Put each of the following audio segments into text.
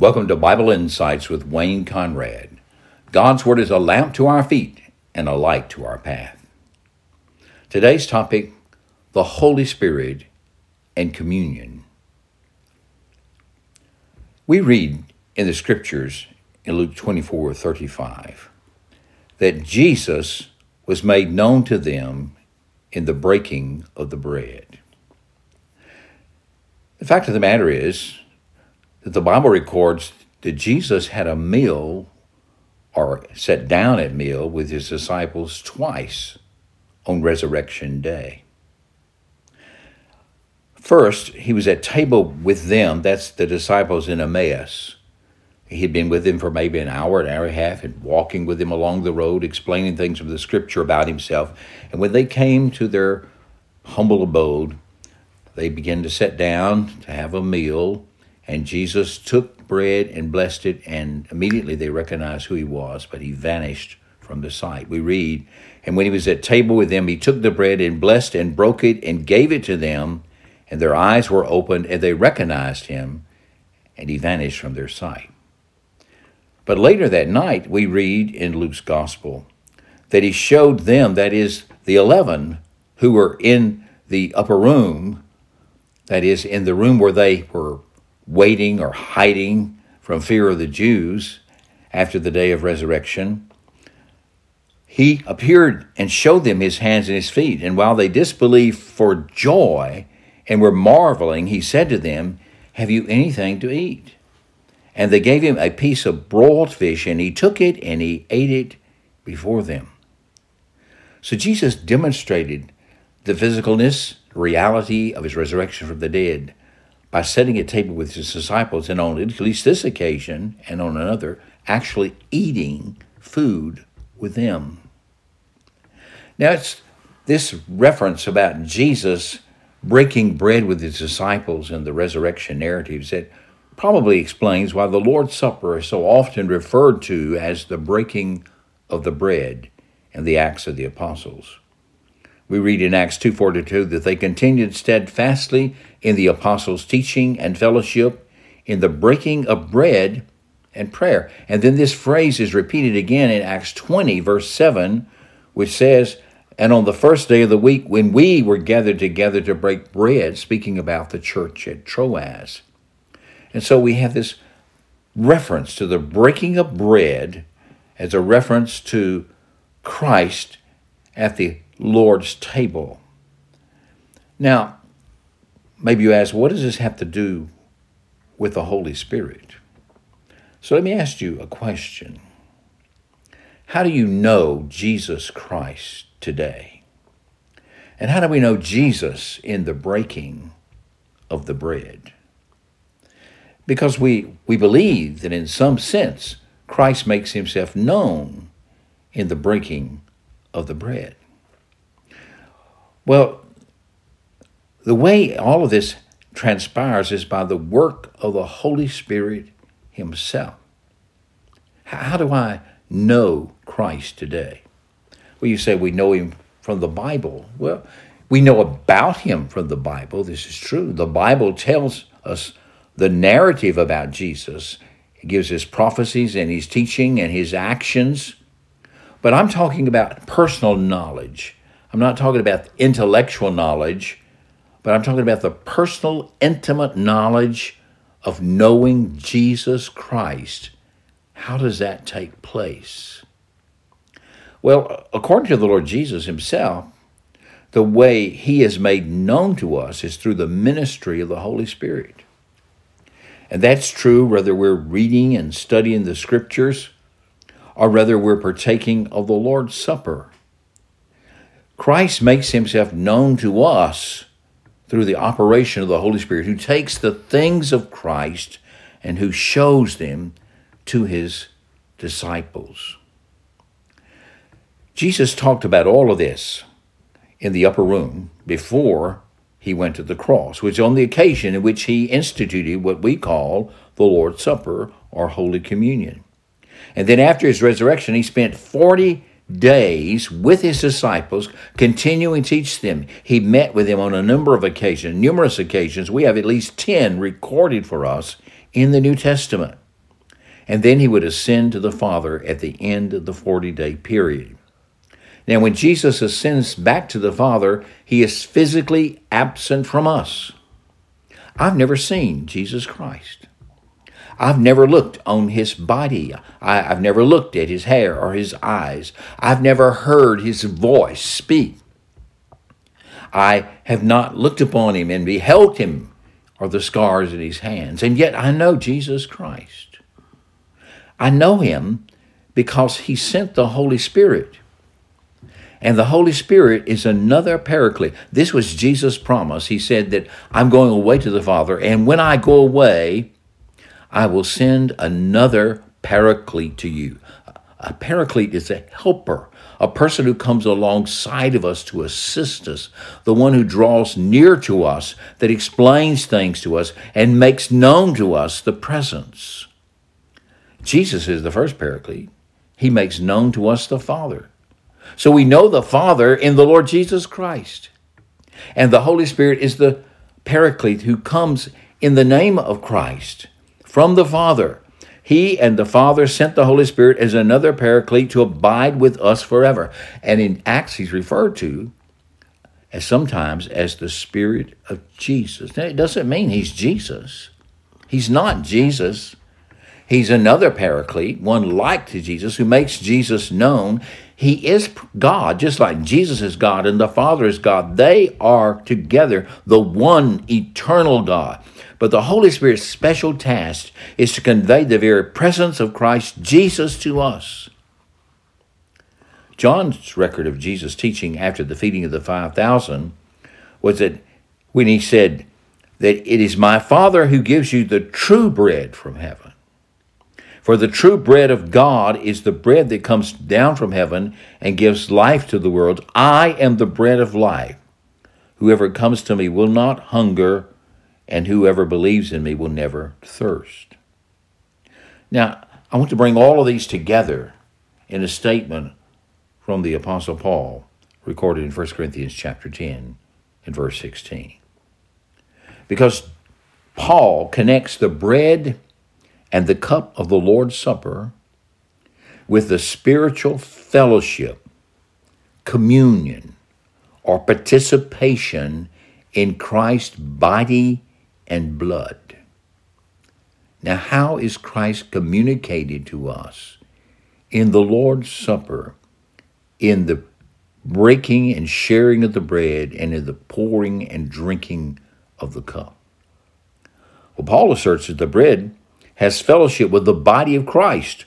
Welcome to Bible Insights with Wayne Conrad. God's Word is a lamp to our feet and a light to our path. Today's topic the Holy Spirit and communion. We read in the scriptures in Luke 24 35 that Jesus was made known to them in the breaking of the bread. The fact of the matter is, that the Bible records that Jesus had a meal or sat down at meal with his disciples twice on resurrection day. First, he was at table with them, that's the disciples in Emmaus. He had been with them for maybe an hour, an hour and a half, and walking with them along the road, explaining things from the scripture about himself. And when they came to their humble abode, they began to sit down to have a meal and Jesus took bread and blessed it, and immediately they recognized who he was, but he vanished from the sight. We read, And when he was at table with them, he took the bread and blessed and broke it and gave it to them, and their eyes were opened, and they recognized him, and he vanished from their sight. But later that night, we read in Luke's gospel that he showed them, that is, the eleven who were in the upper room, that is, in the room where they were waiting or hiding from fear of the Jews after the day of resurrection, he appeared and showed them his hands and his feet. And while they disbelieved for joy and were marveling, he said to them, Have you anything to eat? And they gave him a piece of broiled fish, and he took it and he ate it before them. So Jesus demonstrated the physicalness, reality of his resurrection from the dead by setting a table with his disciples, and on at least this occasion and on another, actually eating food with them. Now, it's this reference about Jesus breaking bread with his disciples in the resurrection narratives that probably explains why the Lord's Supper is so often referred to as the breaking of the bread in the Acts of the Apostles. We read in Acts 2:42 that they continued steadfastly in the apostles' teaching and fellowship, in the breaking of bread and prayer. And then this phrase is repeated again in Acts 20 verse 7, which says, "And on the first day of the week when we were gathered together to break bread," speaking about the church at Troas. And so we have this reference to the breaking of bread as a reference to Christ at the Lord's table. Now, maybe you ask, what does this have to do with the Holy Spirit? So let me ask you a question. How do you know Jesus Christ today? And how do we know Jesus in the breaking of the bread? Because we, we believe that in some sense, Christ makes himself known in the breaking of the bread. Well, the way all of this transpires is by the work of the Holy Spirit Himself. How do I know Christ today? Well, you say we know Him from the Bible. Well, we know about Him from the Bible. This is true. The Bible tells us the narrative about Jesus. It gives His prophecies and His teaching and His actions. But I'm talking about personal knowledge I'm not talking about intellectual knowledge, but I'm talking about the personal, intimate knowledge of knowing Jesus Christ. How does that take place? Well, according to the Lord Jesus himself, the way he is made known to us is through the ministry of the Holy Spirit. And that's true whether we're reading and studying the scriptures or whether we're partaking of the Lord's Supper Christ makes himself known to us through the operation of the Holy Spirit, who takes the things of Christ and who shows them to his disciples. Jesus talked about all of this in the upper room before he went to the cross, which on the occasion in which he instituted what we call the Lord's Supper or Holy Communion. And then after his resurrection, he spent 40 days with his disciples, continuing to teach them. He met with them on a number of occasions, numerous occasions. We have at least 10 recorded for us in the New Testament. and then he would ascend to the Father at the end of the 40 day period. Now, when Jesus ascends back to the Father, he is physically absent from us. I've never seen Jesus Christ. I've never looked on his body. I, have never looked at his hair or his eyes. I've never heard his voice speak. I have not looked upon him and beheld him or the scars in his hands. And yet I know Jesus Christ. I know him because he sent the Holy Spirit. And the Holy Spirit is another paraclete. This was Jesus' promise. He said that I'm going away to the Father, and when I go away, I will send another paraclete to you. A paraclete is a helper, a person who comes alongside of us to assist us, the one who draws near to us, that explains things to us, and makes known to us the presence. Jesus is the first paraclete. He makes known to us the Father. So we know the Father in the Lord Jesus Christ. And the Holy Spirit is the paraclete who comes in the name of Christ from the Father. He and the Father sent the Holy Spirit as another paraclete to abide with us forever. And in Acts, he's referred to as sometimes as the Spirit of Jesus. Now, it doesn't mean he's Jesus. He's not Jesus. He's another paraclete, one like to Jesus, who makes Jesus known he is God, just like Jesus is God and the Father is God. They are together the one eternal God. But the Holy Spirit's special task is to convey the very presence of Christ Jesus to us. John's record of Jesus' teaching after the feeding of the 5,000 was that when he said that it is my Father who gives you the true bread from heaven. For the true bread of God is the bread that comes down from heaven and gives life to the world. I am the bread of life. Whoever comes to me will not hunger, and whoever believes in me will never thirst. Now, I want to bring all of these together in a statement from the Apostle Paul, recorded in 1 Corinthians chapter 10 and verse 16. Because Paul connects the bread and the cup of the Lord's Supper with the spiritual fellowship, communion, or participation in Christ's body and blood. Now, how is Christ communicated to us? In the Lord's Supper, in the breaking and sharing of the bread, and in the pouring and drinking of the cup. Well, Paul asserts that the bread has fellowship with the body of Christ,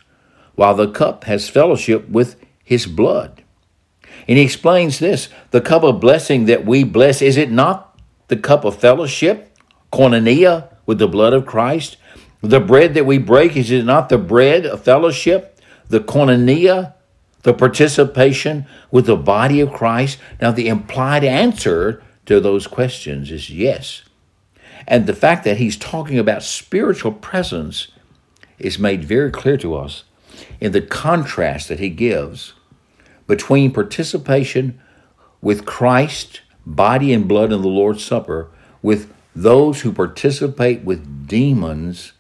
while the cup has fellowship with his blood. And he explains this the cup of blessing that we bless, is it not the cup of fellowship, koinonia, with the blood of Christ? The bread that we break, is it not the bread of fellowship, the koinonia, the participation with the body of Christ? Now, the implied answer to those questions is yes. And the fact that he's talking about spiritual presence is made very clear to us in the contrast that he gives between participation with Christ, body and blood in the Lord's Supper, with those who participate with demons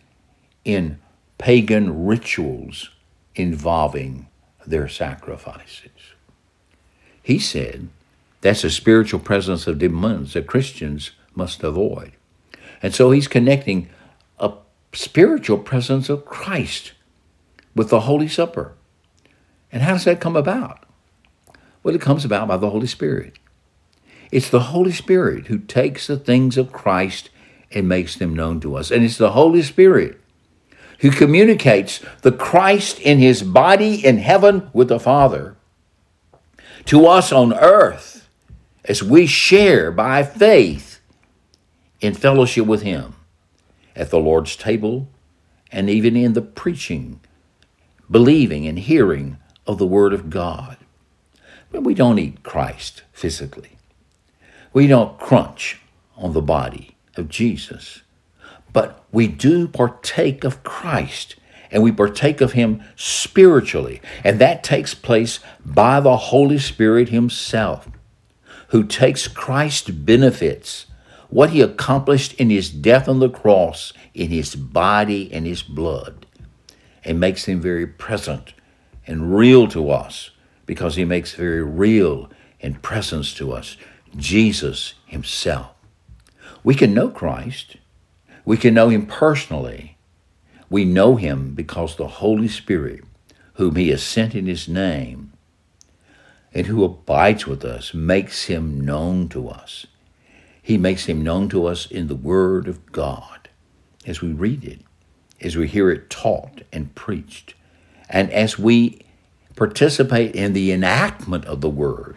in pagan rituals involving their sacrifices. He said that's a spiritual presence of demons that Christians must avoid. And so he's connecting a spiritual presence of Christ with the Holy Supper. And how does that come about? Well, it comes about by the Holy Spirit. It's the Holy Spirit who takes the things of Christ and makes them known to us. And it's the Holy Spirit who communicates the Christ in his body in heaven with the Father to us on earth as we share by faith in fellowship with Him at the Lord's table and even in the preaching, believing, and hearing of the Word of God. But we don't eat Christ physically, we don't crunch on the body of Jesus, but we do partake of Christ and we partake of Him spiritually. And that takes place by the Holy Spirit Himself, who takes Christ's benefits what he accomplished in his death on the cross, in his body and his blood, and makes him very present and real to us because he makes very real and presence to us Jesus himself. We can know Christ. We can know him personally. We know him because the Holy Spirit, whom he has sent in his name, and who abides with us, makes him known to us. He makes him known to us in the Word of God as we read it, as we hear it taught and preached, and as we participate in the enactment of the Word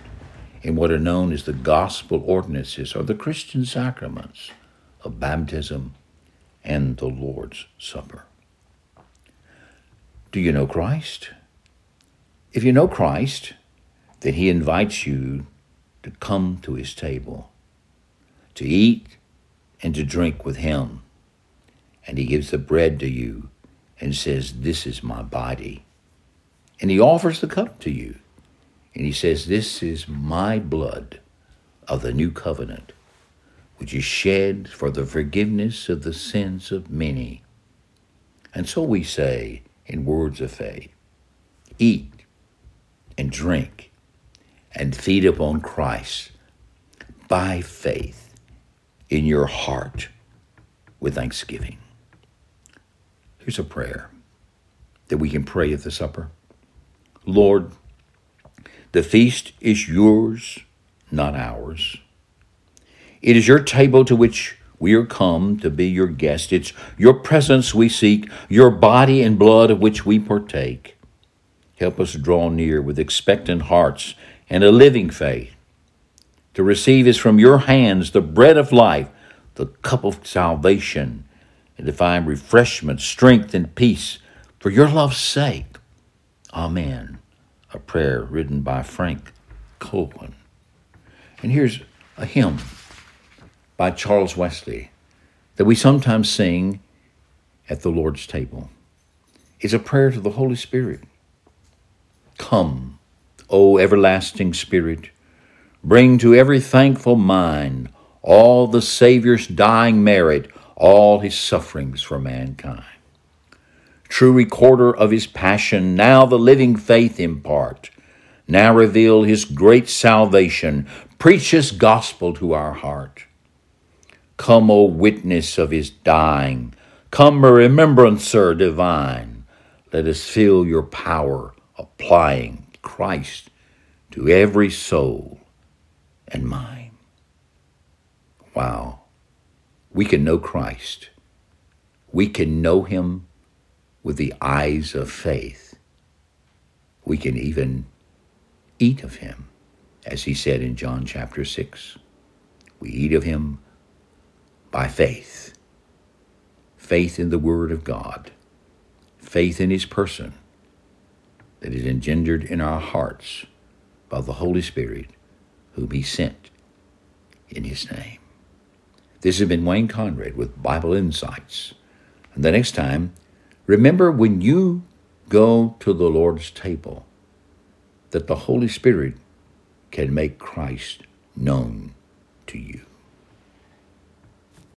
in what are known as the gospel ordinances or the Christian sacraments of baptism and the Lord's Supper. Do you know Christ? If you know Christ, then He invites you to come to His table, to eat and to drink with Him. And He gives the bread to you and says, This is my body. And He offers the cup to you. And He says, This is my blood of the new covenant, which is shed for the forgiveness of the sins of many. And so we say in words of faith, Eat and drink and feed upon Christ by faith in your heart with thanksgiving. Here's a prayer that we can pray at the supper. Lord, the feast is yours, not ours. It is your table to which we are come to be your guest. It's your presence we seek, your body and blood of which we partake. Help us draw near with expectant hearts and a living faith. To receive is from your hands the bread of life, the cup of salvation, and find refreshment, strength, and peace for your love's sake. Amen. A prayer written by Frank Copeland. And here's a hymn by Charles Wesley that we sometimes sing at the Lord's table. It's a prayer to the Holy Spirit. Come, O everlasting Spirit, bring to every thankful mind all the Saviour's dying merit, all his sufferings for mankind. True recorder of his passion, now the living faith impart. Now reveal his great salvation, preach his gospel to our heart. Come, O witness of his dying, come, remembrancer divine. Let us feel your power applying Christ to every soul and mine. Wow. We can know Christ. We can know him with the eyes of faith. We can even eat of him, as he said in John chapter 6. We eat of him by faith. Faith in the Word of God, faith in his person that is engendered in our hearts by the Holy Spirit, whom He sent in His name. This has been Wayne Conrad with Bible Insights. And the next time, remember when you go to the Lord's table that the Holy Spirit can make Christ known to you.